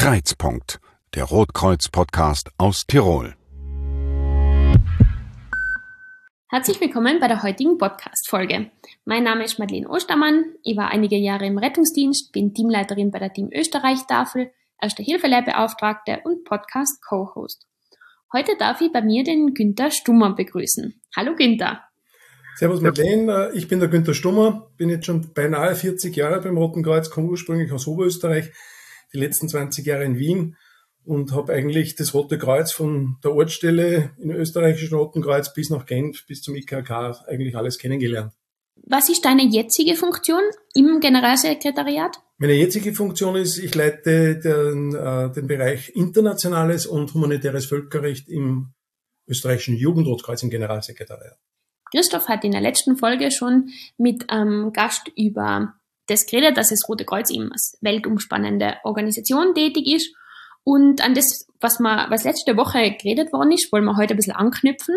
Kreuzpunkt, der Rotkreuz-Podcast aus Tirol. Herzlich willkommen bei der heutigen Podcast-Folge. Mein Name ist Madeleine Ostermann. Ich war einige Jahre im Rettungsdienst, bin Teamleiterin bei der Team Österreich-Tafel, Erste Hilfelehrbeauftragte und Podcast-Co-Host. Heute darf ich bei mir den Günther Stummer begrüßen. Hallo Günther. Servus Madeleine, ich bin der Günther Stummer, bin jetzt schon beinahe 40 Jahre beim Roten Kreuz, komme ursprünglich aus Oberösterreich, die letzten 20 Jahre in Wien und habe eigentlich das Rote Kreuz von der Ortsstelle im österreichischen Roten Kreuz bis nach Genf, bis zum IKK eigentlich alles kennengelernt. Was ist deine jetzige Funktion im Generalsekretariat? Meine jetzige Funktion ist, ich leite den, äh, den Bereich internationales und humanitäres Völkerrecht im österreichischen Jugendrotkreuz im Generalsekretariat. Christoph hat in der letzten Folge schon mit einem ähm, Gast über das geredet, dass das Rote Kreuz eben als weltumspannende Organisation tätig ist. Und an das, was man, was letzte Woche geredet worden ist, wollen wir heute ein bisschen anknüpfen.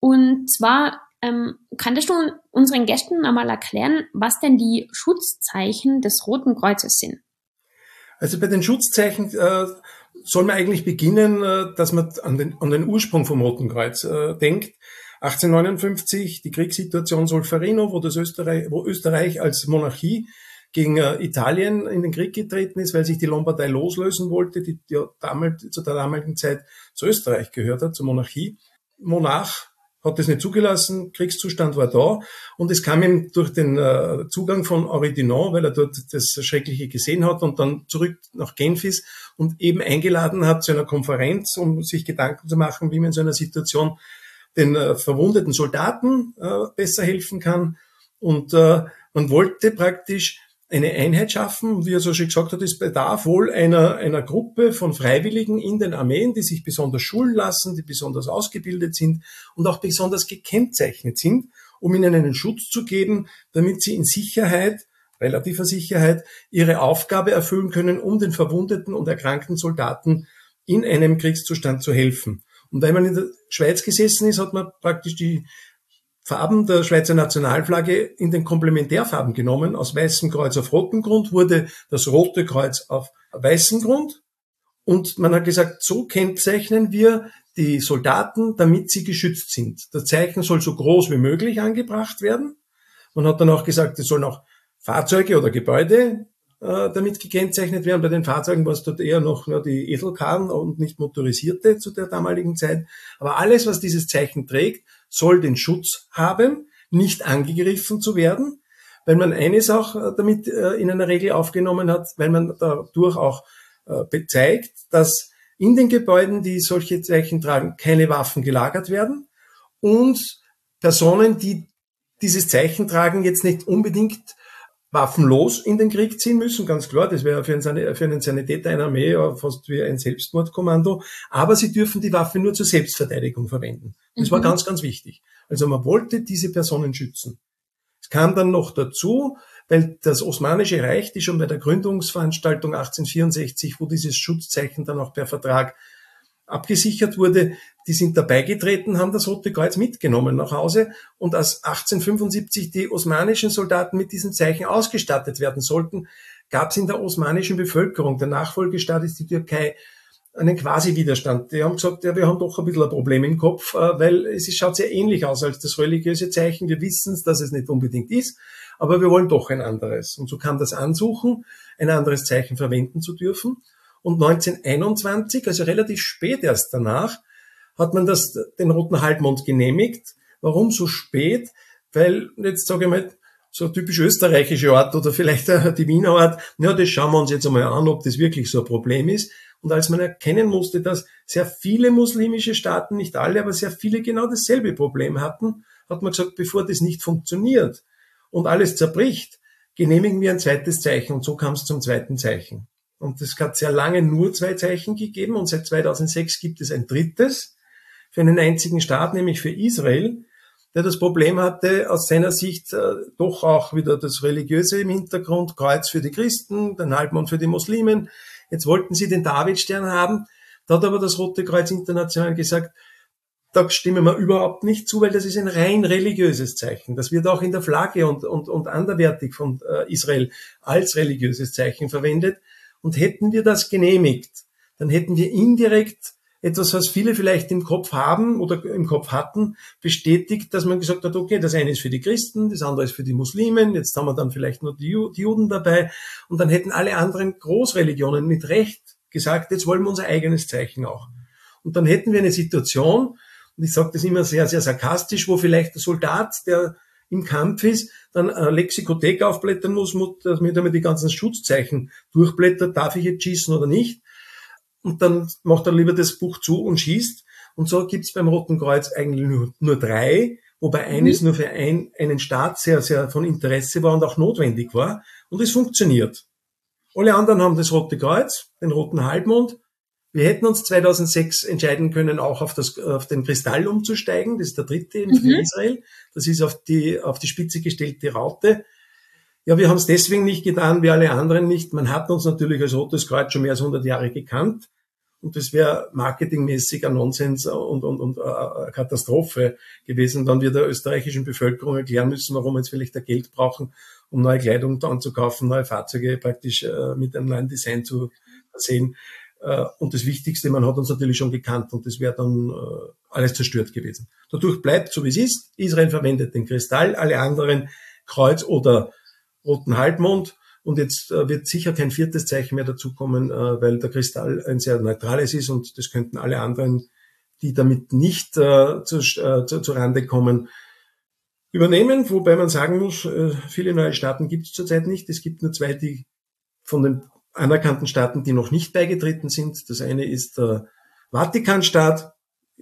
Und zwar ähm, kannst du unseren Gästen einmal erklären, was denn die Schutzzeichen des Roten Kreuzes sind? Also bei den Schutzzeichen äh, soll man eigentlich beginnen, äh, dass man an den, an den Ursprung vom Roten Kreuz äh, denkt. 1859 die Kriegssituation Solferino, wo das Österreich, wo Österreich als Monarchie gegen äh, Italien in den Krieg getreten ist, weil sich die Lombardei loslösen wollte, die, die damals, zu der damaligen Zeit zu Österreich gehört hat, zur Monarchie. Monarch hat das nicht zugelassen, Kriegszustand war da und es kam ihm durch den äh, Zugang von Henri Dunant, weil er dort das Schreckliche gesehen hat und dann zurück nach Genf ist und eben eingeladen hat zu einer Konferenz, um sich Gedanken zu machen, wie man in so einer Situation den äh, verwundeten Soldaten äh, besser helfen kann. Und äh, man wollte praktisch eine Einheit schaffen. Wie er so schon gesagt hat, es bedarf wohl einer, einer Gruppe von Freiwilligen in den Armeen, die sich besonders schulen lassen, die besonders ausgebildet sind und auch besonders gekennzeichnet sind, um ihnen einen Schutz zu geben, damit sie in Sicherheit, relativer Sicherheit, ihre Aufgabe erfüllen können, um den verwundeten und erkrankten Soldaten in einem Kriegszustand zu helfen. Und weil man in der Schweiz gesessen ist, hat man praktisch die Farben der Schweizer Nationalflagge in den Komplementärfarben genommen. Aus weißem Kreuz auf rotem Grund wurde das rote Kreuz auf weißem Grund. Und man hat gesagt, so kennzeichnen wir die Soldaten, damit sie geschützt sind. Das Zeichen soll so groß wie möglich angebracht werden. Man hat dann auch gesagt, es sollen auch Fahrzeuge oder Gebäude äh, damit gekennzeichnet werden. Bei den Fahrzeugen war es dort eher noch nur die Edelkarren und nicht motorisierte zu der damaligen Zeit. Aber alles, was dieses Zeichen trägt, soll den Schutz haben, nicht angegriffen zu werden, weil man eines auch äh, damit äh, in einer Regel aufgenommen hat, weil man dadurch auch bezeigt, dass in den Gebäuden, die solche Zeichen tragen, keine Waffen gelagert werden und Personen, die dieses Zeichen tragen, jetzt nicht unbedingt waffenlos in den Krieg ziehen müssen, ganz klar, das wäre für einen, für einen Sanitäter einer Armee fast wie ein Selbstmordkommando, aber sie dürfen die Waffe nur zur Selbstverteidigung verwenden. Das mhm. war ganz, ganz wichtig. Also man wollte diese Personen schützen. Es kam dann noch dazu, weil das Osmanische Reich, die schon bei der Gründungsveranstaltung 1864, wo dieses Schutzzeichen dann auch per Vertrag abgesichert wurde, die sind dabei getreten, haben das Rote Kreuz mitgenommen nach Hause und als 1875 die osmanischen Soldaten mit diesem Zeichen ausgestattet werden sollten, gab es in der osmanischen Bevölkerung, der Nachfolgestaat ist die Türkei, einen Quasi-Widerstand. Die haben gesagt, ja, wir haben doch ein bisschen ein Problem im Kopf, äh, weil es schaut sehr ähnlich aus als das religiöse Zeichen. Wir wissen, dass es nicht unbedingt ist, aber wir wollen doch ein anderes. Und so kam das Ansuchen, ein anderes Zeichen verwenden zu dürfen. Und 1921, also relativ spät erst danach, hat man das, den Roten Halbmond genehmigt. Warum so spät? Weil, jetzt sage ich mal, so typisch österreichischer Ort oder vielleicht die Wiener Ort, ja, das schauen wir uns jetzt einmal an, ob das wirklich so ein Problem ist. Und als man erkennen musste, dass sehr viele muslimische Staaten, nicht alle, aber sehr viele genau dasselbe Problem hatten, hat man gesagt, bevor das nicht funktioniert und alles zerbricht, genehmigen wir ein zweites Zeichen. Und so kam es zum zweiten Zeichen. Und es hat sehr lange nur zwei Zeichen gegeben und seit 2006 gibt es ein drittes für einen einzigen Staat, nämlich für Israel, der das Problem hatte, aus seiner Sicht äh, doch auch wieder das Religiöse im Hintergrund, Kreuz für die Christen, den Halbmond für die Muslimen. Jetzt wollten sie den Davidstern haben. Da hat aber das Rote Kreuz International gesagt, da stimmen wir überhaupt nicht zu, weil das ist ein rein religiöses Zeichen. Das wird auch in der Flagge und, und, und anderwertig von äh, Israel als religiöses Zeichen verwendet. Und hätten wir das genehmigt, dann hätten wir indirekt etwas, was viele vielleicht im Kopf haben oder im Kopf hatten, bestätigt, dass man gesagt hat, okay, das eine ist für die Christen, das andere ist für die Muslimen, jetzt haben wir dann vielleicht nur die, Juden dabei und dann hätten alle anderen Großreligionen mit Recht gesagt, jetzt wollen wir unser eigenes Zeichen auch. Und dann hätten wir eine Situation, und ich sage das immer sehr, sehr sarkastisch, wo vielleicht der Soldat, der im Kampf ist, dann eine Lexikothek aufblättern muss, damit er mir die ganzen Schutzzeichen durchblättert, darf ich jetzt schießen oder nicht. Und dann macht er lieber das Buch zu und schießt. Und so gibt's beim Roten Kreuz eigentlich nur, nur drei, wobei eines mhm. nur für ein, einen Staat sehr, sehr von Interesse war und auch notwendig war. Und es funktioniert. Alle anderen haben das Rote Kreuz, den Roten Halbmond wir hätten uns 2006 entscheiden können, auch auf, das, auf den Kristall umzusteigen. Das ist der dritte für mhm. Israel. Das ist auf die, auf die Spitze gestellte Raute. Ja, wir haben es deswegen nicht getan, wie alle anderen nicht. Man hat uns natürlich als Rotes Kreuz schon mehr als 100 Jahre gekannt. Und das wäre marketingmäßig ein Nonsens und, und, und äh, eine Katastrophe gewesen, wenn wir der österreichischen Bevölkerung erklären müssen, warum wir jetzt vielleicht da Geld brauchen, um neue Kleidung anzukaufen, neue Fahrzeuge praktisch äh, mit einem neuen Design zu versehen. Äh, und das Wichtigste, man hat uns natürlich schon gekannt und das wäre dann äh, alles zerstört gewesen. Dadurch bleibt so wie es ist. Israel verwendet den Kristall, alle anderen Kreuz oder roten Halbmond. Und jetzt äh, wird sicher kein viertes Zeichen mehr dazukommen, weil der Kristall ein sehr neutrales ist und das könnten alle anderen, die damit nicht äh, zu, zu, zu Rande kommen, übernehmen. Wobei man sagen muss, viele neue Staaten gibt es zurzeit nicht. Es gibt nur zwei, die von den anerkannten Staaten, die noch nicht beigetreten sind. Das eine ist der Vatikanstaat,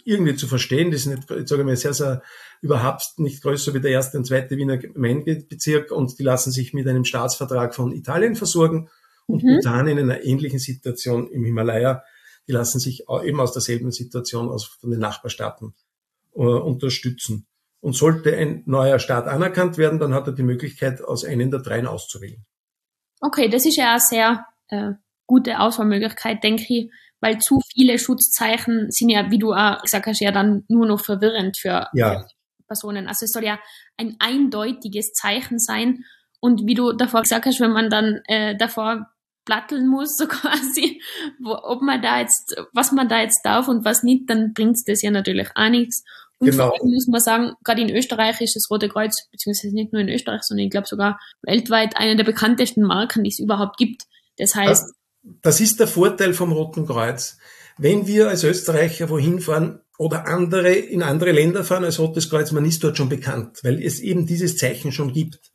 irgendwie zu verstehen. Das ist nicht, ich sage mal, sehr, sehr überhaupt nicht größer wie der erste und zweite Wiener Gemeindebezirk und die lassen sich mit einem Staatsvertrag von Italien versorgen und mhm. Bhutan in einer ähnlichen Situation im Himalaya. Die lassen sich eben aus derselben Situation aus von den Nachbarstaaten äh, unterstützen. Und sollte ein neuer Staat anerkannt werden, dann hat er die Möglichkeit, aus einem der dreien auszuwählen. Okay, das ist ja auch sehr äh, gute Auswahlmöglichkeit, denke ich, weil zu viele Schutzzeichen sind ja, wie du auch gesagt hast, ja dann nur noch verwirrend für, ja. Personen. Also es soll ja ein eindeutiges Zeichen sein. Und wie du davor gesagt hast, wenn man dann äh, davor platteln muss, so quasi, wo, ob man da jetzt, was man da jetzt darf und was nicht, dann bringt's das ja natürlich auch nichts. Und genau. vor allem muss man sagen, gerade in Österreich ist das Rote Kreuz, beziehungsweise nicht nur in Österreich, sondern ich glaube sogar weltweit eine der bekanntesten Marken, die es überhaupt gibt. Das heißt. Das ist der Vorteil vom Roten Kreuz. Wenn wir als Österreicher wohin fahren oder andere in andere Länder fahren als Rotes Kreuz, man ist dort schon bekannt, weil es eben dieses Zeichen schon gibt.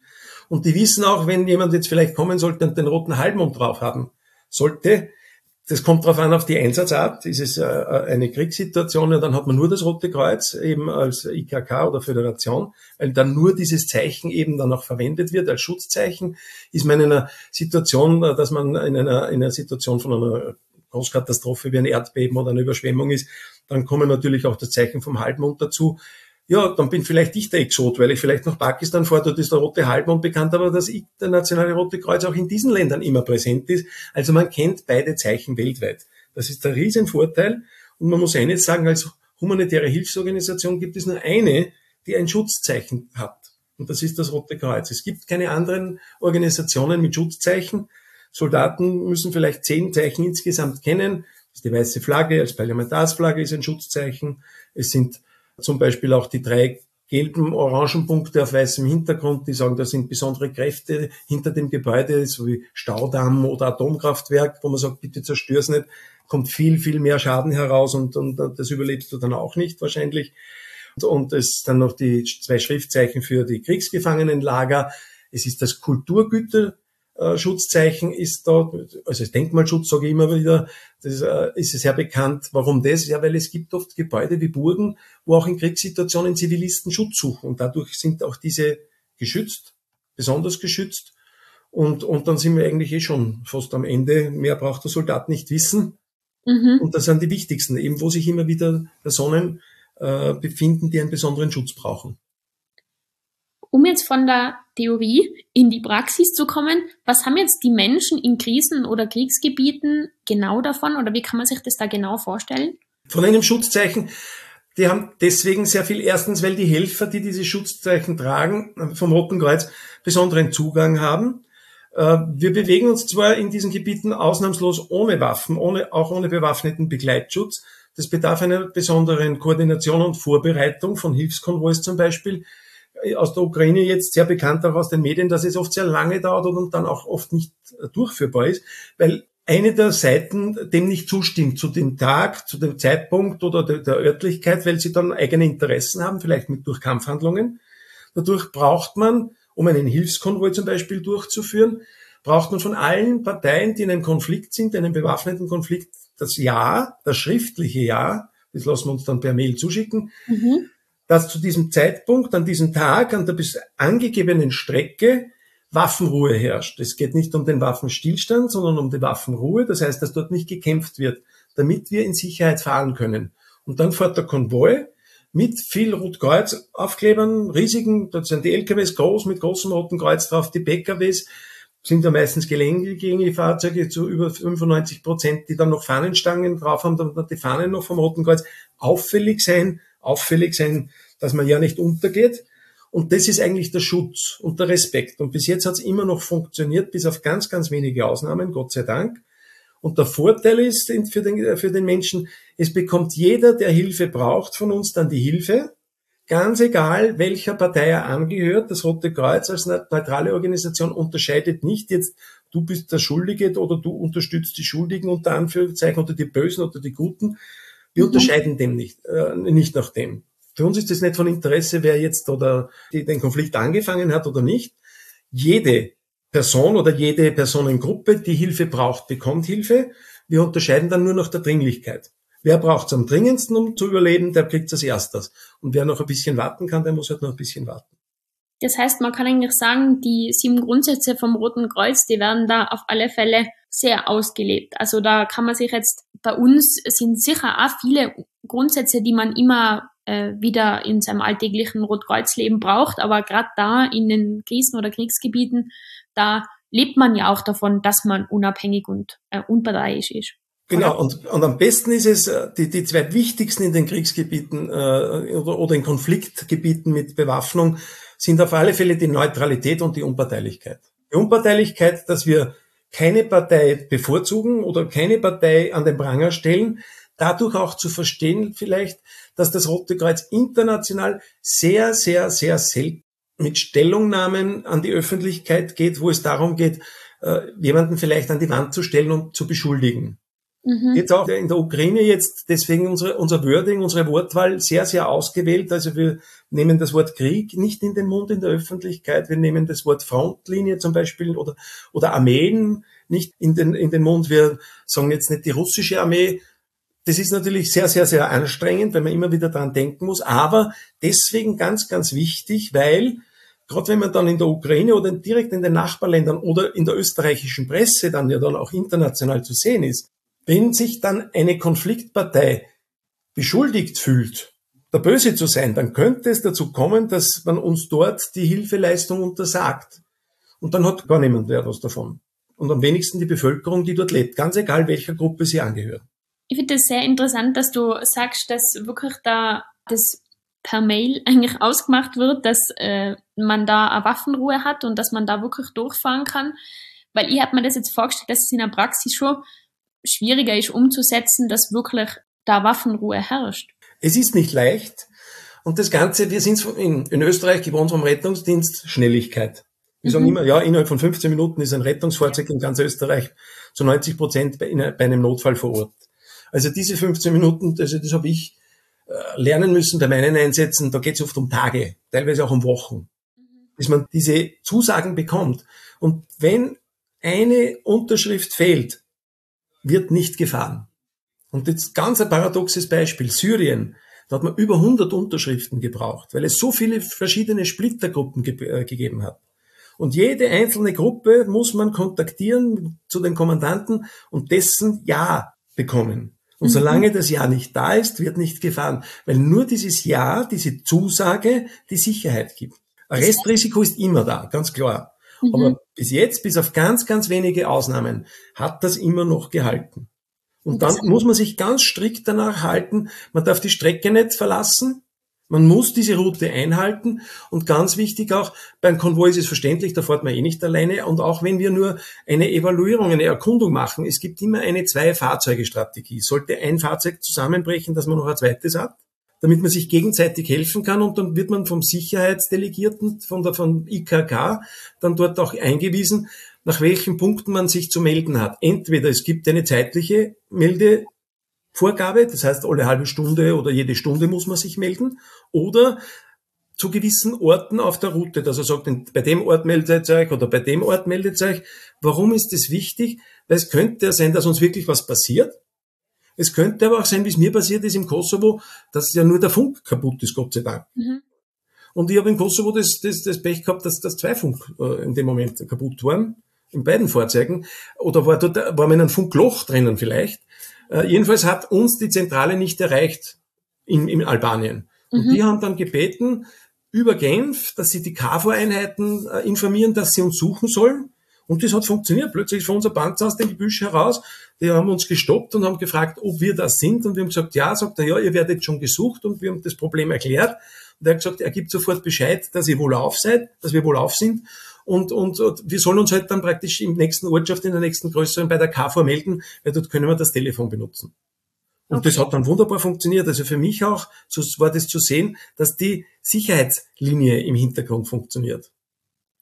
Und die wissen auch, wenn jemand jetzt vielleicht kommen sollte und den roten Halbmond drauf haben sollte, das kommt darauf an, auf die Einsatzart. Ist es äh, eine Kriegssituation, ja, dann hat man nur das Rote Kreuz eben als IKK oder Föderation, weil dann nur dieses Zeichen eben dann auch verwendet wird als Schutzzeichen. Ist man in einer Situation, äh, dass man in einer, in einer Situation von einer Großkatastrophe wie ein Erdbeben oder eine Überschwemmung ist, dann kommen natürlich auch das Zeichen vom Halbmond dazu ja, dann bin vielleicht ich der Exot, weil ich vielleicht nach Pakistan fahre, dort ist der Rote Halbmond bekannt, aber dass der Nationale Rote Kreuz auch in diesen Ländern immer präsent ist. Also man kennt beide Zeichen weltweit. Das ist der Riesenvorteil. Und man muss eines sagen, als humanitäre Hilfsorganisation gibt es nur eine, die ein Schutzzeichen hat. Und das ist das Rote Kreuz. Es gibt keine anderen Organisationen mit Schutzzeichen. Soldaten müssen vielleicht zehn Zeichen insgesamt kennen. Das ist die weiße Flagge als Parlamentarsflagge ist ein Schutzzeichen. Es sind zum Beispiel auch die drei gelben, orangen Punkte auf weißem Hintergrund, die sagen, da sind besondere Kräfte hinter dem Gebäude, so wie Staudamm oder Atomkraftwerk, wo man sagt, bitte zerstör's nicht, kommt viel, viel mehr Schaden heraus und, und das überlebst du dann auch nicht wahrscheinlich. Und, und es dann noch die zwei Schriftzeichen für die Kriegsgefangenenlager. Es ist das Kulturgüter äh, Schutzzeichen ist da, also Denkmalschutz sage ich immer wieder, das äh, ist sehr bekannt. Warum das? Ja, weil es gibt oft Gebäude wie Burgen, wo auch in Kriegssituationen Zivilisten Schutz suchen und dadurch sind auch diese geschützt, besonders geschützt. Und, und dann sind wir eigentlich eh schon fast am Ende. Mehr braucht der Soldat nicht wissen. Mhm. Und das sind die wichtigsten, eben wo sich immer wieder Personen äh, befinden, die einen besonderen Schutz brauchen. Um jetzt von der Theorie in die Praxis zu kommen, was haben jetzt die Menschen in Krisen- oder Kriegsgebieten genau davon oder wie kann man sich das da genau vorstellen? Von einem Schutzzeichen, die haben deswegen sehr viel, erstens, weil die Helfer, die diese Schutzzeichen tragen, vom Roten Kreuz besonderen Zugang haben. Äh, wir bewegen uns zwar in diesen Gebieten ausnahmslos ohne Waffen, ohne, auch ohne bewaffneten Begleitschutz. Das bedarf einer besonderen Koordination und Vorbereitung von Hilfskonvois zum Beispiel. Äh, aus der Ukraine jetzt sehr bekannt auch aus den Medien, dass es oft sehr lange dauert und dann auch oft nicht durchführbar ist, weil eine der Seiten dem nicht zustimmt, zu dem Tag, zu dem Zeitpunkt oder der, der Örtlichkeit, weil sie dann eigene Interessen haben, vielleicht mit durch Kampfhandlungen. Dadurch braucht man, um einen Hilfskonvoi zum Beispiel durchzuführen, braucht man von allen Parteien, die in einem Konflikt sind, einem bewaffneten Konflikt, das Ja, das schriftliche Ja, das lassen wir uns dann per Mail zuschicken, mhm. Dass zu diesem Zeitpunkt, an diesem Tag, an der bis angegebenen Strecke Waffenruhe herrscht. Es geht nicht um den Waffenstillstand, sondern um die Waffenruhe. Das heißt, dass dort nicht gekämpft wird, damit wir in Sicherheit fahren können. Und dann fährt der Konvoi mit viel Rotkreuz-Aufklebern, riesigen, dort sind die LKWs groß, mit großem roten Kreuz drauf, die PKWs sind ja meistens gelenkige Fahrzeuge zu über 95 Prozent, die dann noch Fahnenstangen drauf haben, dann die Fahnen noch vom Roten Kreuz. Auffällig sein, auffällig sein, dass man ja nicht untergeht. Und das ist eigentlich der Schutz und der Respekt. Und bis jetzt hat es immer noch funktioniert, bis auf ganz, ganz wenige Ausnahmen, Gott sei Dank. Und der Vorteil ist für den, für den Menschen, es bekommt jeder, der Hilfe braucht, von uns dann die Hilfe. Ganz egal, welcher Partei er angehört. Das Rote Kreuz als neutrale Organisation unterscheidet nicht jetzt, du bist der Schuldige oder du unterstützt die Schuldigen unter Anführungszeichen oder die Bösen oder die Guten. Wir mhm. unterscheiden dem nicht, äh, nicht nach dem. Für uns ist es nicht von Interesse, wer jetzt oder die, den Konflikt angefangen hat oder nicht. Jede Person oder jede Personengruppe, die Hilfe braucht, bekommt Hilfe. Wir unterscheiden dann nur nach der Dringlichkeit. Wer braucht es am dringendsten, um zu überleben, der kriegt es als erstes. Und wer noch ein bisschen warten kann, der muss halt noch ein bisschen warten. Das heißt, man kann eigentlich sagen, die sieben Grundsätze vom Roten Kreuz, die werden da auf alle Fälle sehr ausgelebt. Also da kann man sich jetzt, bei uns sind sicher auch viele Grundsätze, die man immer äh, wieder in seinem alltäglichen Rotkreuzleben braucht. Aber gerade da in den Krisen- oder Kriegsgebieten, da lebt man ja auch davon, dass man unabhängig und äh, unparteiisch ist. Genau, und, und am besten ist es, äh, die, die zwei wichtigsten in den Kriegsgebieten äh, oder, oder in Konfliktgebieten mit Bewaffnung sind auf alle Fälle die Neutralität und die Unparteilichkeit. Die Unparteilichkeit, dass wir keine Partei bevorzugen oder keine Partei an den Pranger stellen, dadurch auch zu verstehen vielleicht, dass das Rote Kreuz international sehr, sehr, sehr selten mit Stellungnahmen an die Öffentlichkeit geht, wo es darum geht, äh, jemanden vielleicht an die Wand zu stellen und zu beschuldigen. Mhm. Jetzt auch in der Ukraine jetzt deswegen unsere, unser Wording, unsere Wortwahl sehr, sehr ausgewählt. Also wir nehmen das Wort Krieg nicht in den Mund in der Öffentlichkeit. Wir nehmen das Wort Frontlinie zum Beispiel oder, oder Armeen nicht in den, in den Mund. Wir sagen jetzt nicht die russische Armee, das ist natürlich sehr, sehr, sehr anstrengend, weil man immer wieder dran denken muss, aber deswegen ganz, ganz wichtig, weil gerade wenn man dann in der Ukraine oder direkt in den Nachbarländern oder in der österreichischen Presse dann ja dann auch international zu sehen ist, wenn sich dann eine Konfliktpartei beschuldigt fühlt, der Böse zu sein, dann könnte es dazu kommen, dass man uns dort die Hilfeleistung untersagt. Und dann hat gar niemand mehr was davon. Und am wenigsten die Bevölkerung, die dort lebt, ganz egal welcher Gruppe sie angehört. Ich finde es sehr interessant, dass du sagst, dass wirklich da das per Mail eigentlich ausgemacht wird, dass äh, man da eine Waffenruhe hat und dass man da wirklich durchfahren kann. Weil ich habe mir das jetzt vorgestellt, dass es in der Praxis schon schwieriger ist umzusetzen, dass wirklich da Waffenruhe herrscht. Es ist nicht leicht. Und das Ganze, wir sind in, in Österreich gewohnt vom Rettungsdienst Schnelligkeit. Wir mhm. sagen immer, ja, innerhalb von 15 Minuten ist ein Rettungsfahrzeug in ganz Österreich zu 90 Prozent bei, bei einem Notfall vor Ort. Also diese 15 Minuten, also das habe ich äh, lernen müssen bei meinen Einsätzen, da geht es oft um Tage, teilweise auch um Wochen, bis man diese Zusagen bekommt. Und wenn eine Unterschrift fehlt, wird nicht gefahren. Und jetzt ganz ein paradoxes Beispiel, Syrien, da hat man über 100 Unterschriften gebraucht, weil es so viele verschiedene Splittergruppen ge äh, gegeben hat. Und jede einzelne Gruppe muss man kontaktieren zu den Kommandanten und dessen Ja bekommen. Und mhm. solange das Ja nicht da ist, wird nicht gefahren, weil nur dieses Ja, diese Zusage die Sicherheit gibt. Restrisiko ist immer da, ganz klar. Mhm. Aber bis jetzt, bis auf ganz, ganz wenige Ausnahmen, hat das immer noch gehalten. Und dann muss man sich ganz strikt danach halten, man darf die Strecke nicht verlassen, Man muss diese Route einhalten und ganz wichtig auch, beim Konvoi ist es verständlich, da fährt man eh nicht alleine und auch wenn wir nur eine Evaluierung, eine Erkundung machen, es gibt immer eine Zwei-Fahrzeuge-Strategie. Sollte ein Fahrzeug zusammenbrechen, dass man noch ein zweites hat, damit man sich gegenseitig helfen kann und dann wird man vom Sicherheitsdelegierten, von der von IKK, dann dort auch eingewiesen, nach welchen Punkten man sich zu melden hat. Entweder es gibt eine zeitliche Melde Vorgabe, das heißt, alle halbe Stunde oder jede Stunde muss man sich melden, oder zu gewissen Orten auf der Route, dass er sagt, bei dem Ort meldet euch oder bei dem Ort meldet euch. Warum ist das wichtig? Weil es könnte ja sein, dass uns wirklich was passiert. Es könnte aber auch sein, wie es mir passiert ist im Kosovo, dass ja nur der Funk kaputt ist, Gott sei Dank. Mhm. Und ich habe im Kosovo das, das, das Pech gehabt, dass, dass zwei Funk äh, in dem Moment kaputt waren, in beiden Fahrzeugen. Oder war dort, war man in einem Funkloch drinnen vielleicht. Äh, jedenfalls hat uns die Zentrale nicht erreicht in, in Albanien. Und mhm. die haben dann gebeten über Genf, dass sie die KFOR-Einheiten äh, informieren, dass sie uns suchen sollen. Und das hat funktioniert. Plötzlich ist von unser Panzer aus dem Gebüsch heraus. Die haben uns gestoppt und haben gefragt, ob wir das sind. Und wir haben gesagt, ja, sagt er, ja, ihr werdet schon gesucht. Und wir haben das Problem erklärt. Und er hat gesagt, er gibt sofort Bescheid, dass ihr wohl auf seid, dass wir wohl auf sind. Und, und, und wir sollen uns halt dann praktisch im nächsten Ortschaft, in der nächsten größeren bei der KV melden, weil dort können wir das Telefon benutzen. Und okay. das hat dann wunderbar funktioniert. Also für mich auch so war das zu sehen, dass die Sicherheitslinie im Hintergrund funktioniert.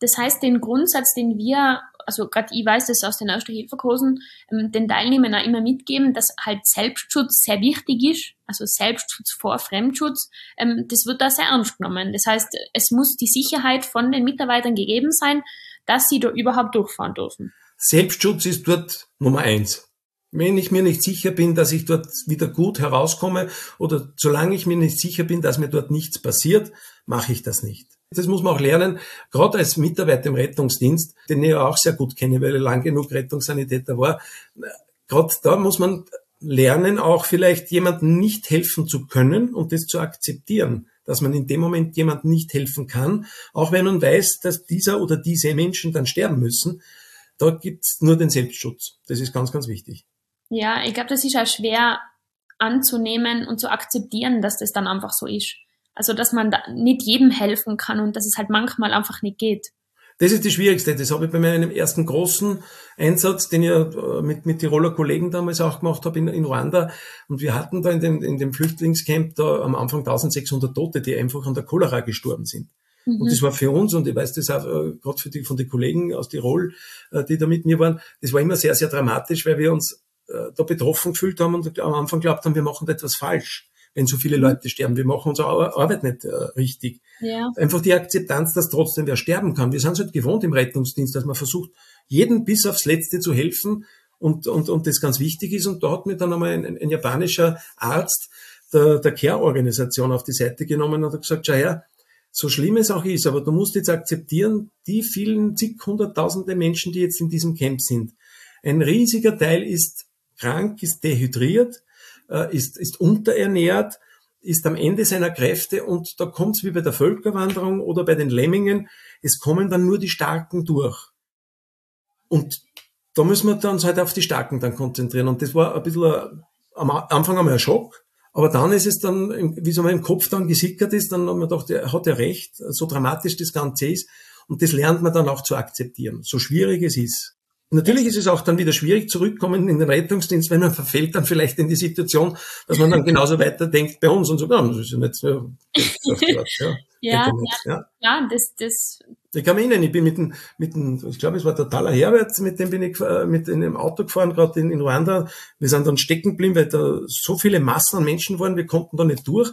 Das heißt, den Grundsatz, den wir, also gerade ich weiß das aus den Erste-Hilfe-Kursen, ähm, den Teilnehmern auch immer mitgeben, dass halt Selbstschutz sehr wichtig ist, also Selbstschutz vor Fremdschutz, ähm, das wird da sehr ernst genommen. Das heißt, es muss die Sicherheit von den Mitarbeitern gegeben sein, dass sie da überhaupt durchfahren dürfen. Selbstschutz ist dort Nummer eins. Wenn ich mir nicht sicher bin, dass ich dort wieder gut herauskomme oder solange ich mir nicht sicher bin, dass mir dort nichts passiert, mache ich das nicht. Das muss man auch lernen, gerade als Mitarbeiter im Rettungsdienst, den ich auch sehr gut kenne, weil er lang genug Rettungssanitäter war. Gerade da muss man lernen, auch vielleicht jemandem nicht helfen zu können und das zu akzeptieren, dass man in dem Moment jemandem nicht helfen kann, auch wenn man weiß, dass dieser oder diese Menschen dann sterben müssen. Da gibt's nur den Selbstschutz. Das ist ganz, ganz wichtig. Ja, ich glaube, das ist auch schwer anzunehmen und zu akzeptieren, dass das dann einfach so ist. Also, dass man da nicht jedem helfen kann und dass es halt manchmal einfach nicht geht. Das ist die Schwierigste. Das habe ich bei meinem ersten großen Einsatz, den ich äh, mit, mit Tiroler Kollegen damals auch gemacht habe in, in Ruanda. Und wir hatten da in dem, in dem Flüchtlingscamp da am Anfang 1600 Tote, die einfach an der Cholera gestorben sind. Mhm. Und das war für uns, und ich weiß das auch äh, gerade für die, von den Kollegen aus Tirol, äh, die da mit mir waren, das war immer sehr, sehr dramatisch, weil wir uns äh, da betroffen gefühlt haben und am Anfang glaubt haben, wir machen da etwas falsch wenn so viele Leute sterben. Wir machen unsere Arbeit nicht äh, richtig. Ja. Einfach die Akzeptanz, dass trotzdem wer sterben kann. Wir sind es halt gewohnt im Rettungsdienst, dass man versucht, jeden bis aufs Letzte zu helfen und, und, und das ganz wichtig ist. Und da hat mir dann einmal ein, ein, ein japanischer Arzt der, der Care-Organisation auf die Seite genommen und hat gesagt, schau her, so schlimm es auch ist, aber du musst jetzt akzeptieren, die vielen zig hunderttausende Menschen, die jetzt in diesem Camp sind. Ein riesiger Teil ist krank, ist dehydriert, äh, ist, ist unterernährt, ist am Ende seiner Kräfte und da kommt es wie bei der Völkerwanderung oder bei den Lemmingen, es kommen dann nur die Starken durch. Und da müssen wir uns halt auf die Starken dann konzentrieren. Und das war ein bisschen am Anfang einmal ein Schock. Aber dann ist es dann, wie so mein Kopf dann gesickert ist, dann haben wir gedacht, er hat ja recht, so dramatisch das Ganze ist. Und das lernt man dann auch zu akzeptieren, so schwierig es ist. Natürlich ist es auch dann wieder schwierig zurückkommen in den Rettungsdienst, wenn man verfällt dann vielleicht in die Situation, dass man dann genauso weiterdenkt bei uns und so, ja, das ist ja nicht so. Ja, ja, ja, ja, das, das. Ich kann mich erinnern, ich bin mit dem, mit dem, ich glaube, es war der Taler Herbert, mit dem bin ich äh, mit in einem Auto gefahren, gerade in, in Ruanda. Wir sind dann stecken geblieben, weil da so viele Massen an Menschen waren, wir konnten da nicht durch.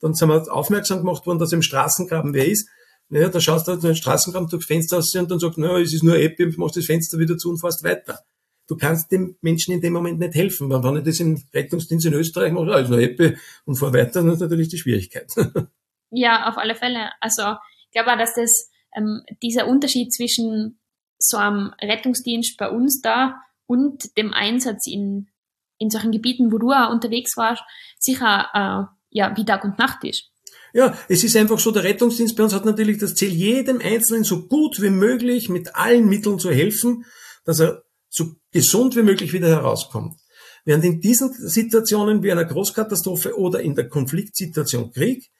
Dann sind wir aufmerksam gemacht worden, dass im Straßengraben wer ist. Naja, da schaust du halt den Straßengraben durchs Fenster aus und dann sagst, naja, es ist nur App, ich machst das Fenster wieder zu und fährst weiter. Du kannst dem Menschen in dem Moment nicht helfen. Weil wenn ich das im Rettungsdienst in Österreich mache, ist nur App und fahr weiter, dann ist natürlich die Schwierigkeit. ja, auf alle Fälle. Also, ich glaube auch, dass das, ähm, dieser Unterschied zwischen so einem Rettungsdienst bei uns da und dem Einsatz in, in solchen Gebieten, wo du auch unterwegs warst, sicher, äh, ja, wie Tag und Nacht ist. Ja, es ist einfach so, der Rettungsdienst bei uns hat natürlich das Ziel, jedem Einzelnen so gut wie möglich mit allen Mitteln zu helfen, dass er so gesund wie möglich wieder herauskommt. Während in diesen Situationen wie einer Großkatastrophe oder in der Konfliktsituation Krieg,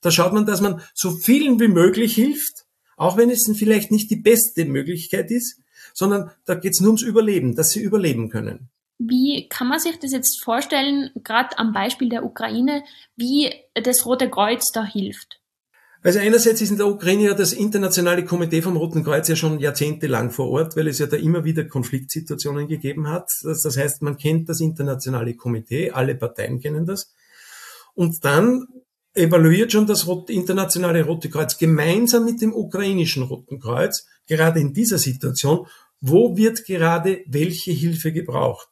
Da schaut man, dass man so vielen wie möglich hilft, auch wenn es vielleicht nicht die beste Möglichkeit ist, sondern da geht es nur ums Überleben, dass sie überleben können. Wie kann man sich das jetzt vorstellen, gerade am Beispiel der Ukraine, wie das Rote Kreuz da hilft? Also einerseits ist in der Ukraine ja das internationale Komitee vom Roten Kreuz ja schon jahrzehntelang vor Ort, weil es ja da immer wieder Konfliktsituationen gegeben hat. Das heißt, man kennt das internationale Komitee, alle Parteien kennen das. Und dann evaluiert schon das internationale Rote Kreuz gemeinsam mit dem ukrainischen Roten Kreuz, gerade in dieser Situation, wo wird gerade welche Hilfe gebraucht.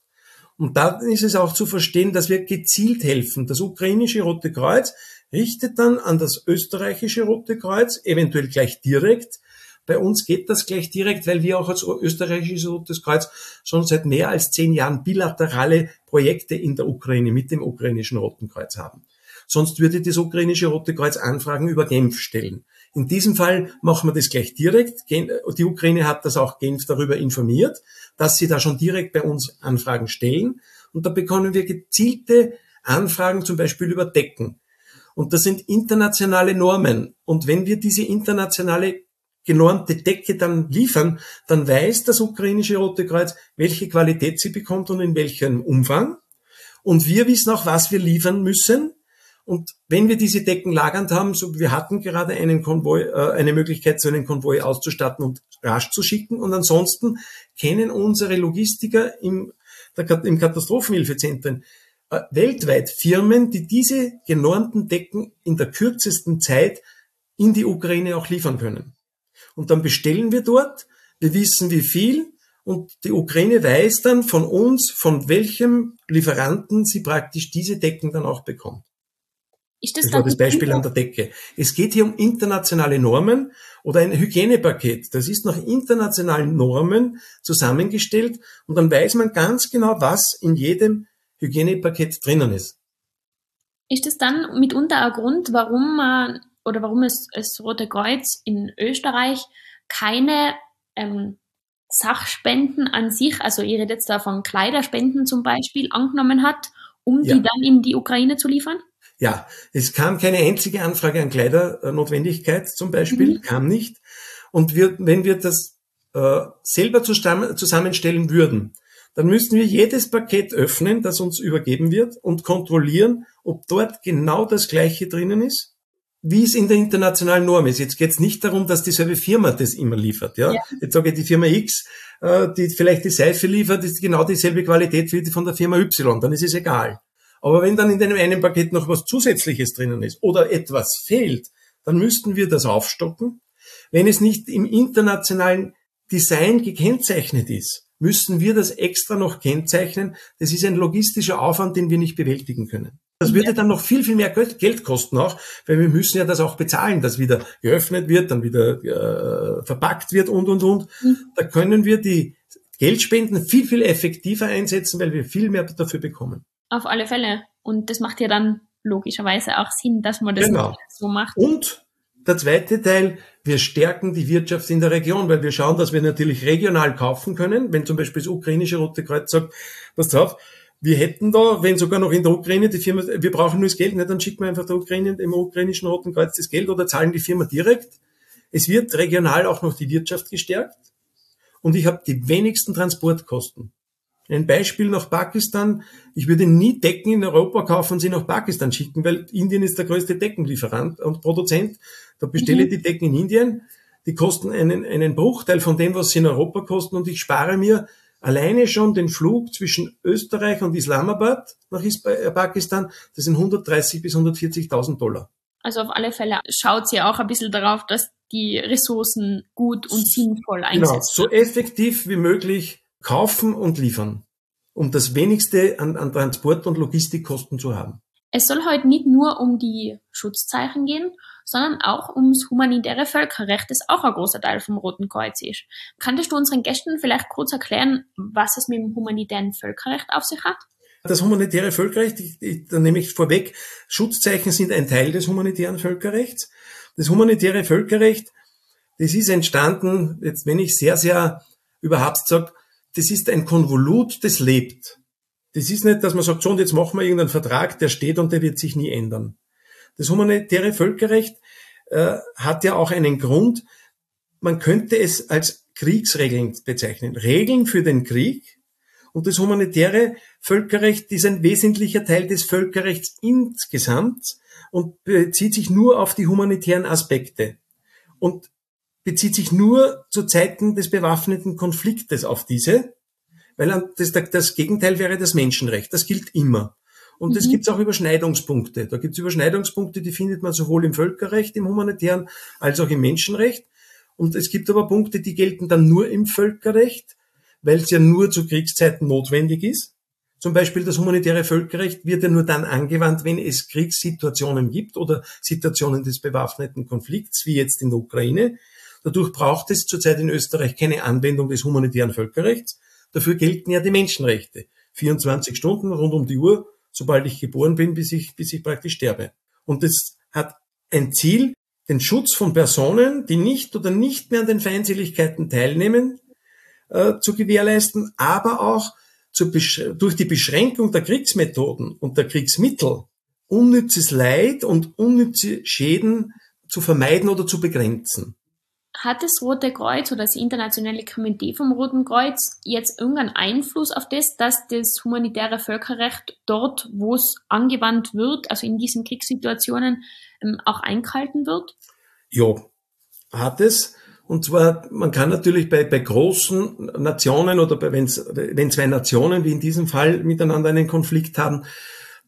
Und da ist es auch zu verstehen, dass wir gezielt helfen. Das ukrainische Rote Kreuz richtet dann an das österreichische Rote Kreuz, eventuell gleich direkt. Bei uns geht das gleich direkt, weil wir auch als österreichisches Rotes Kreuz schon seit mehr als zehn Jahren bilaterale Projekte in der Ukraine mit dem ukrainischen Roten Kreuz haben. Sonst würde das ukrainische Rote Kreuz Anfragen über Genf stellen. In diesem Fall machen wir das gleich direkt. Die Ukraine hat das auch Genf darüber informiert, dass sie da schon direkt bei uns Anfragen stellen. Und da bekommen wir gezielte Anfragen zum Beispiel über Decken. Und das sind internationale Normen. Und wenn wir diese internationale genormte Decke dann liefern, dann weiß das ukrainische Rote Kreuz, welche Qualität sie bekommt und in welchem Umfang. Und wir wissen auch, was wir liefern müssen. Und wenn wir diese Decken lagernd haben, so wir hatten gerade einen Konvoi, äh, eine Möglichkeit, so einen Konvoi auszustatten und rasch zu schicken. Und ansonsten kennen unsere Logistiker im, der, im Katastrophenhilfezentren äh, weltweit Firmen, die diese genormten Decken in der kürzesten Zeit in die Ukraine auch liefern können. Und dann bestellen wir dort, wir wissen wie viel und die Ukraine weiß dann von uns, von welchem Lieferanten sie praktisch diese Decken dann auch bekommt. Ist das, das war das Beispiel an der Decke. Es geht hier um internationale Normen oder ein Hygienepaket. Das ist nach internationalen Normen zusammengestellt und dann weiß man ganz genau, was in jedem Hygienepaket drinnen ist. Ist das dann mitunter ein Grund, warum man oder warum es das Rote Kreuz in Österreich keine ähm, Sachspenden an sich, also ihr redet jetzt da von Kleiderspenden zum Beispiel, angenommen hat, um ja. die dann in die Ukraine zu liefern? Ja, es kam keine einzige Anfrage an Kleidernotwendigkeit zum Beispiel, mhm. kam nicht. Und wir, wenn wir das äh, selber zusammenstellen würden, dann müssten wir jedes Paket öffnen, das uns übergeben wird und kontrollieren, ob dort genau das Gleiche drinnen ist, wie es in der internationalen Norm ist. Jetzt geht es nicht darum, dass dieselbe Firma das immer liefert. Ja? ja. Jetzt sage ich, die Firma X, äh, die vielleicht die Seife liefert, ist genau dieselbe Qualität wie die von der Firma Y. Dann ist es egal. Aber wenn dann in dem einen Paket noch was Zusätzliches drinnen ist oder etwas fehlt, dann müssten wir das aufstocken. Wenn es nicht im internationalen Design gekennzeichnet ist, müssen wir das extra noch kennzeichnen. Das ist ein logistischer Aufwand, den wir nicht bewältigen können. Das würde dann noch viel, viel mehr Geld kosten auch, weil wir müssen ja das auch bezahlen, dass wieder geöffnet wird, dann wieder äh, verpackt wird und, und, und. Mhm. Da können wir die Geldspenden viel, viel effektiver einsetzen, weil wir viel mehr dafür bekommen. Auf alle Fälle. Und das macht ja dann logischerweise auch Sinn, dass man das genau. so macht. Und der zweite Teil, wir stärken die Wirtschaft in der Region, weil wir schauen, dass wir natürlich regional kaufen können. Wenn zum Beispiel das ukrainische Rote Kreuz sagt, pass auf, wir hätten da, wenn sogar noch in der Ukraine die Firma, wir brauchen nur das Geld, nicht, dann schicken wir einfach der Ukraine, dem ukrainischen Roten Kreuz das Geld oder zahlen die Firma direkt. Es wird regional auch noch die Wirtschaft gestärkt und ich habe die wenigsten Transportkosten. Ein Beispiel nach Pakistan. Ich würde nie Decken in Europa kaufen und sie nach Pakistan schicken, weil Indien ist der größte Deckenlieferant und Produzent. Da bestelle ich mhm. die Decken in Indien. Die kosten einen, einen Bruchteil von dem, was sie in Europa kosten und ich spare mir alleine schon den Flug zwischen Österreich und Islamabad nach äh, Pakistan. Das sind 130 bis 140.000 Dollar. Also auf alle Fälle schaut sie auch ein bisschen darauf, dass die Ressourcen gut und sinnvoll genau, eingesetzt Genau, so effektiv wie möglich kaufen und liefern, um das wenigste an, an Transport- und Logistikkosten zu haben. Es soll heute nicht nur um die Schutzzeichen gehen, sondern auch ums humanitäre Völkerrecht, das auch ein großer Teil vom Roten Kreuz ist. Könntest du unseren Gästen vielleicht kurz erklären, was es mit dem humanitären Völkerrecht auf sich hat? Das humanitäre Völkerrecht, ich, ich, da nehme ich vorweg, Schutzzeichen sind ein Teil des humanitären Völkerrechts. Das humanitäre Völkerrecht, das ist entstanden, jetzt wenn ich sehr, sehr überhaupt sage, das ist ein Konvolut, das lebt. Das ist nicht, dass man sagt, so und jetzt machen wir irgendeinen Vertrag, der steht und der wird sich nie ändern. Das humanitäre Völkerrecht äh, hat ja auch einen Grund. Man könnte es als Kriegsregeln bezeichnen. Regeln für den Krieg. Und das humanitäre Völkerrecht ist ein wesentlicher Teil des Völkerrechts insgesamt und bezieht sich nur auf die humanitären Aspekte und bezieht sich nur zu Zeiten des bewaffneten Konfliktes auf diese, weil das, das Gegenteil wäre das Menschenrecht. Das gilt immer. Und mhm. es gibt auch Überschneidungspunkte. Da gibt es Überschneidungspunkte, die findet man sowohl im Völkerrecht, im humanitären, als auch im Menschenrecht. Und es gibt aber Punkte, die gelten dann nur im Völkerrecht, weil es ja nur zu Kriegszeiten notwendig ist. Zum Beispiel das humanitäre Völkerrecht wird ja nur dann angewandt, wenn es Kriegssituationen gibt oder Situationen des bewaffneten Konflikts, wie jetzt in der Ukraine. Dadurch braucht es zurzeit in Österreich keine Anwendung des humanitären Völkerrechts. Dafür gelten ja die Menschenrechte. 24 Stunden rund um die Uhr sobald ich geboren bin, bis ich, bis ich praktisch sterbe. Und das hat ein Ziel, den Schutz von Personen, die nicht oder nicht mehr an den Feindseligkeiten teilnehmen, äh, zu gewährleisten, aber auch durch die Beschränkung der Kriegsmethoden und der Kriegsmittel unnützes Leid und unnütze Schäden zu vermeiden oder zu begrenzen. Hat das Rote Kreuz oder das internationale Komitee vom Roten Kreuz jetzt irgendeinen Einfluss auf das, dass das humanitäre Völkerrecht dort, wo es angewandt wird, also in diesen Kriegssituationen, ähm, auch eingehalten wird? Ja, hat es. Und zwar, man kann natürlich bei, bei großen Nationen oder bei, wenn zwei Nationen wie in diesem Fall miteinander einen Konflikt haben,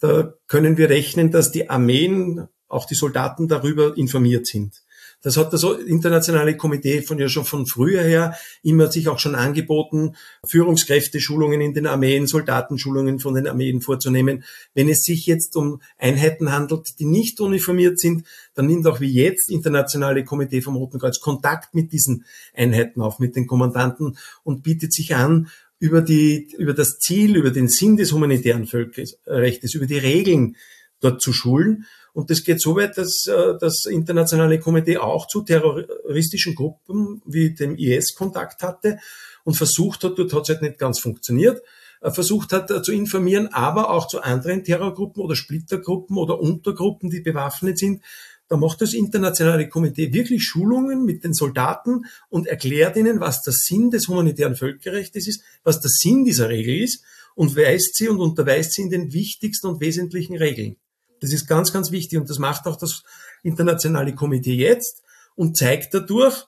da können wir rechnen, dass die Armeen, auch die Soldaten darüber informiert sind. Das hat das internationale Komitee von ja schon von früher her immer sich auch schon angeboten, Führungskräfte-Schulungen in den Armeen, Soldatenschulungen von den Armeen vorzunehmen. Wenn es sich jetzt um Einheiten handelt, die nicht uniformiert sind, dann nimmt auch wie jetzt internationale Komitee vom Roten Kreuz Kontakt mit diesen Einheiten auf, mit den Kommandanten und bietet sich an, über die, über das Ziel, über den Sinn des humanitären Völkerrechts, über die Regeln dort zu schulen und das geht so weit, dass äh, das internationale Komitee auch zu terroristischen Gruppen wie dem IS Kontakt hatte und versucht hat, dort hat es halt nicht ganz funktioniert, äh, versucht hat äh, zu informieren, aber auch zu anderen Terrorgruppen oder Splittergruppen oder Untergruppen, die bewaffnet sind. Da macht das internationale Komitee wirklich Schulungen mit den Soldaten und erklärt ihnen, was der Sinn des humanitären Völkerrechts ist, was der Sinn dieser Regel ist und weist sie und unterweist sie in den wichtigsten und wesentlichen Regeln. Das ist ganz, ganz wichtig und das macht auch das internationale Komitee jetzt und zeigt dadurch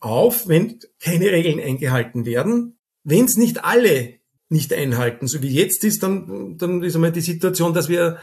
auf, wenn keine Regeln eingehalten werden, wenn es nicht alle nicht einhalten, so wie jetzt ist, dann, dann ist einmal die Situation, dass wir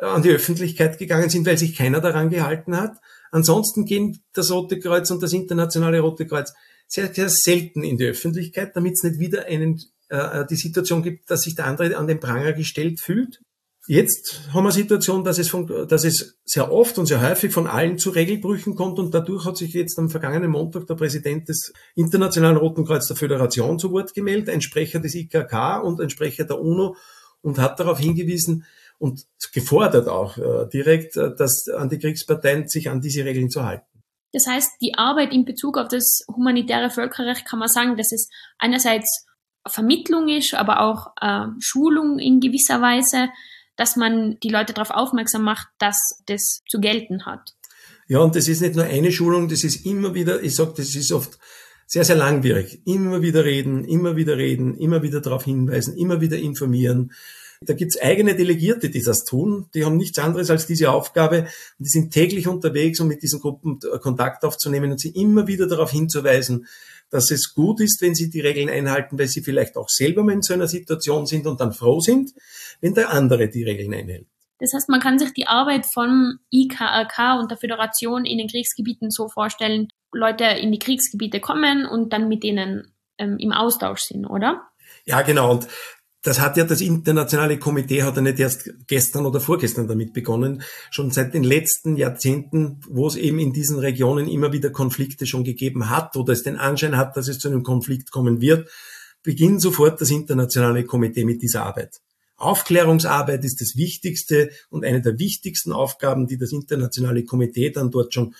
an die Öffentlichkeit gegangen sind, weil sich keiner daran gehalten hat. Ansonsten gehen das Rote Kreuz und das internationale Rote Kreuz sehr, sehr selten in die Öffentlichkeit, damit es nicht wieder einen, äh, die Situation gibt, dass sich der andere an den Pranger gestellt fühlt. Jetzt haben wir eine Situation, dass es, von, dass es sehr oft und sehr häufig von allen zu Regelbrüchen kommt und dadurch hat sich jetzt am vergangenen Montag der Präsident des Internationalen Roten Kreuz der Föderation zu Wort gemeldet, ein Sprecher des IKK und ein Sprecher der UNO und hat darauf hingewiesen und gefordert auch äh, direkt, äh, dass Antikriegsparteien sich an diese Regeln zu halten. Das heißt, die Arbeit in Bezug auf das humanitäre Völkerrecht kann man sagen, dass es einerseits Vermittlung ist, aber auch äh, Schulung in gewisser Weise dass man die Leute darauf aufmerksam macht, dass das zu gelten hat. Ja, und das ist nicht nur eine Schulung, das ist immer wieder, ich sage, das ist oft sehr, sehr langwierig. Immer wieder reden, immer wieder reden, immer wieder darauf hinweisen, immer wieder informieren. Da gibt's eigene Delegierte, die das tun. Die haben nichts anderes als diese Aufgabe. Die sind täglich unterwegs, um mit diesen Gruppen Kontakt aufzunehmen und sie immer wieder darauf hinzuweisen, dass es gut ist, wenn sie die Regeln einhalten, weil sie vielleicht auch selber mal in so einer Situation sind und dann froh sind, wenn der andere die Regeln einhält. Das heißt, man kann sich die Arbeit von IKRK und der Föderation in den Kriegsgebieten so vorstellen, Leute in die Kriegsgebiete kommen und dann mit denen ähm, im Austausch sind, oder? Ja, genau. Und das hat ja das internationale Komitee hat ja nicht erst gestern oder vorgestern damit begonnen, schon seit den letzten Jahrzehnten, wo es eben in diesen Regionen immer wieder Konflikte schon gegeben hat oder es den Anschein hat, dass es zu einem Konflikt kommen wird, beginnt sofort das internationale Komitee mit dieser Arbeit. Aufklärungsarbeit ist das Wichtigste und eine der wichtigsten Aufgaben, die das internationale Komitee dann dort schon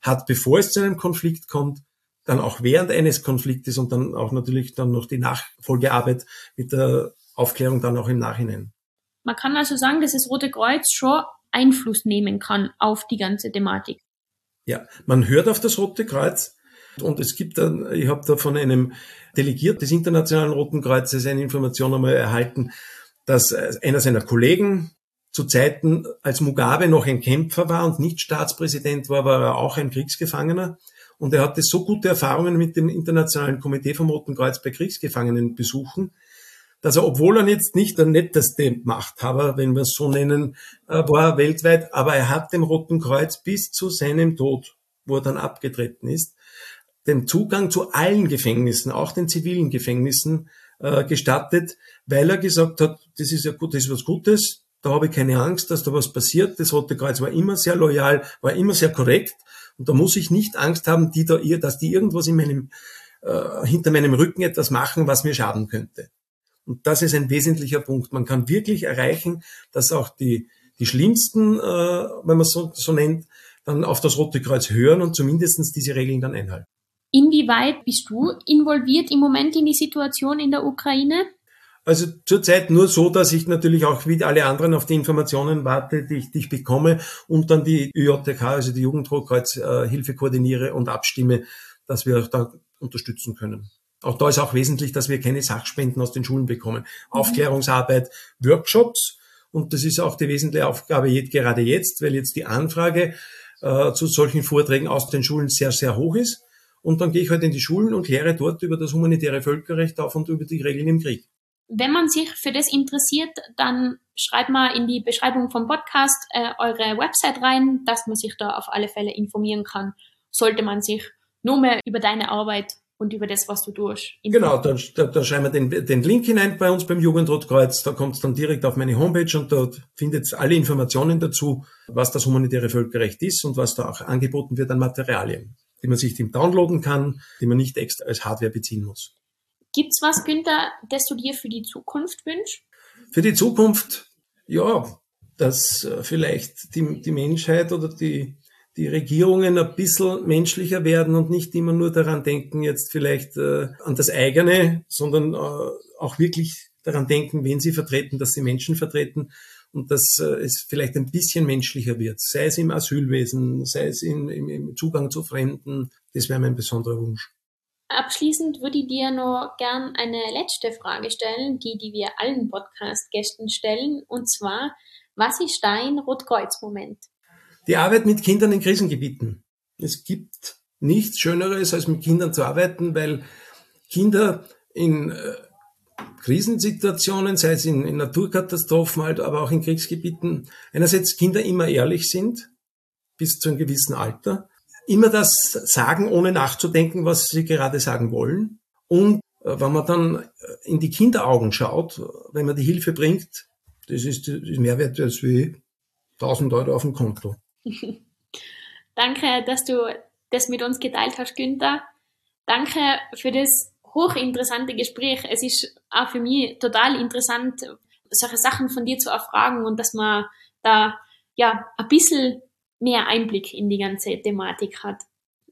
hat, bevor es zu einem Konflikt kommt, dann auch während eines Konfliktes und dann auch natürlich dann noch die Nachfolgearbeit mit der Aufklärung dann auch im Nachhinein. Man kann also sagen, dass das Rote Kreuz schon Einfluss nehmen kann auf die ganze Thematik. Ja, man hört auf das Rote Kreuz und es gibt dann, ich habe da von einem Delegiert des Internationalen Roten Kreuzes eine Information einmal erhalten, dass einer seiner Kollegen zu Zeiten, als Mugabe noch ein Kämpfer war und nicht Staatspräsident war, war er auch ein Kriegsgefangener. Und er hatte so gute Erfahrungen mit dem Internationalen Komitee vom Roten Kreuz bei Kriegsgefangenenbesuchen, dass er, obwohl er jetzt nicht der netteste Machthaber, wenn wir es so nennen, äh, war weltweit, aber er hat dem Roten Kreuz bis zu seinem Tod, wo er dann abgetreten ist, den Zugang zu allen Gefängnissen, auch den zivilen Gefängnissen, äh, gestattet, weil er gesagt hat, das ist ja gut, das ist was Gutes, da habe ich keine Angst, dass da was passiert. Das Rote Kreuz war immer sehr loyal, war immer sehr korrekt und da muss ich nicht Angst haben, die da dass die irgendwas in meinem äh, hinter meinem Rücken etwas machen, was mir schaden könnte. Und das ist ein wesentlicher Punkt. Man kann wirklich erreichen, dass auch die die schlimmsten, äh, wenn man es so, so nennt, dann auf das Rote Kreuz hören und zumindestens diese Regeln dann einhalten. Inwieweit bist du involviert im Moment in die Situation in der Ukraine? Also zurzeit nur so, dass ich natürlich auch wie alle anderen auf die Informationen warte, die ich, die ich bekomme und dann die ÜJK, also die Jugendrotkreuz, äh, Hilfe koordiniere und abstimme, dass wir auch da unterstützen können. Auch da ist auch wesentlich, dass wir keine Sachspenden aus den Schulen bekommen. Mhm. Aufklärungsarbeit, Workshops und das ist auch die wesentliche Aufgabe jetzt, gerade jetzt, weil jetzt die Anfrage äh, zu solchen Vorträgen aus den Schulen sehr, sehr hoch ist. Und dann gehe ich halt in die Schulen und kläre dort über das humanitäre Völkerrecht auf und über die Regeln im Krieg. Wenn man sich für das interessiert, dann schreibt mal in die Beschreibung vom Podcast äh, eure Website rein, dass man sich da auf alle Fälle informieren kann, sollte man sich nur mehr über deine Arbeit und über das, was du tust. Genau, da, da, da schreiben wir den, den Link hinein bei uns beim Jugendrotkreuz, da kommt es dann direkt auf meine Homepage und dort findet alle Informationen dazu, was das humanitäre Völkerrecht ist und was da auch angeboten wird an Materialien, die man sich downloaden kann, die man nicht extra als Hardware beziehen muss. Gibt's was, Günther, das du dir für die Zukunft wünschst? Für die Zukunft, ja, dass äh, vielleicht die, die Menschheit oder die, die Regierungen ein bisschen menschlicher werden und nicht immer nur daran denken, jetzt vielleicht äh, an das eigene, sondern äh, auch wirklich daran denken, wen sie vertreten, dass sie Menschen vertreten und dass äh, es vielleicht ein bisschen menschlicher wird, sei es im Asylwesen, sei es in, im, im Zugang zu Fremden. Das wäre mein besonderer Wunsch. Abschließend würde ich dir noch gern eine letzte Frage stellen, die, die wir allen Podcast-Gästen stellen, und zwar, was ist dein Rotkreuz-Moment? Die Arbeit mit Kindern in Krisengebieten. Es gibt nichts Schöneres, als mit Kindern zu arbeiten, weil Kinder in äh, Krisensituationen, sei es in, in Naturkatastrophen, halt, aber auch in Kriegsgebieten, einerseits Kinder immer ehrlich sind, bis zu einem gewissen Alter, immer das sagen, ohne nachzudenken, was sie gerade sagen wollen. Und äh, wenn man dann äh, in die Kinderaugen schaut, wenn man die Hilfe bringt, das ist Mehrwert als wie 1000 Euro auf dem Konto. Danke, dass du das mit uns geteilt hast, Günther. Danke für das hochinteressante Gespräch. Es ist auch für mich total interessant, solche Sachen von dir zu erfragen und dass man da ja ein bisschen mehr Einblick in die ganze Thematik hat.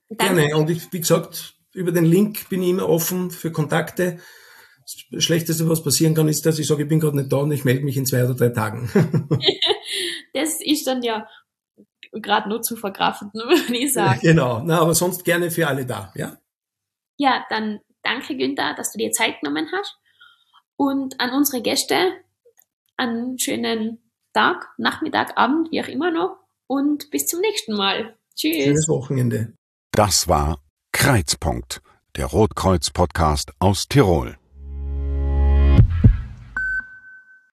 Danke. Gerne. Und ich, wie gesagt, über den Link bin ich immer offen für Kontakte. Das Schlechteste, was passieren kann, ist, dass ich sage, ich bin gerade nicht da und ich melde mich in zwei oder drei Tagen. das ist dann ja gerade nur zu verkraften, würde ich sagen. Genau, Na, aber sonst gerne für alle da, ja? Ja, dann danke Günther, dass du dir Zeit genommen hast. Und an unsere Gäste einen schönen Tag, Nachmittag, Abend, wie auch immer noch und bis zum nächsten Mal. Tschüss. Schönes Wochenende. Das war Kreizpunkt, der Rotkreuz-Podcast aus Tirol.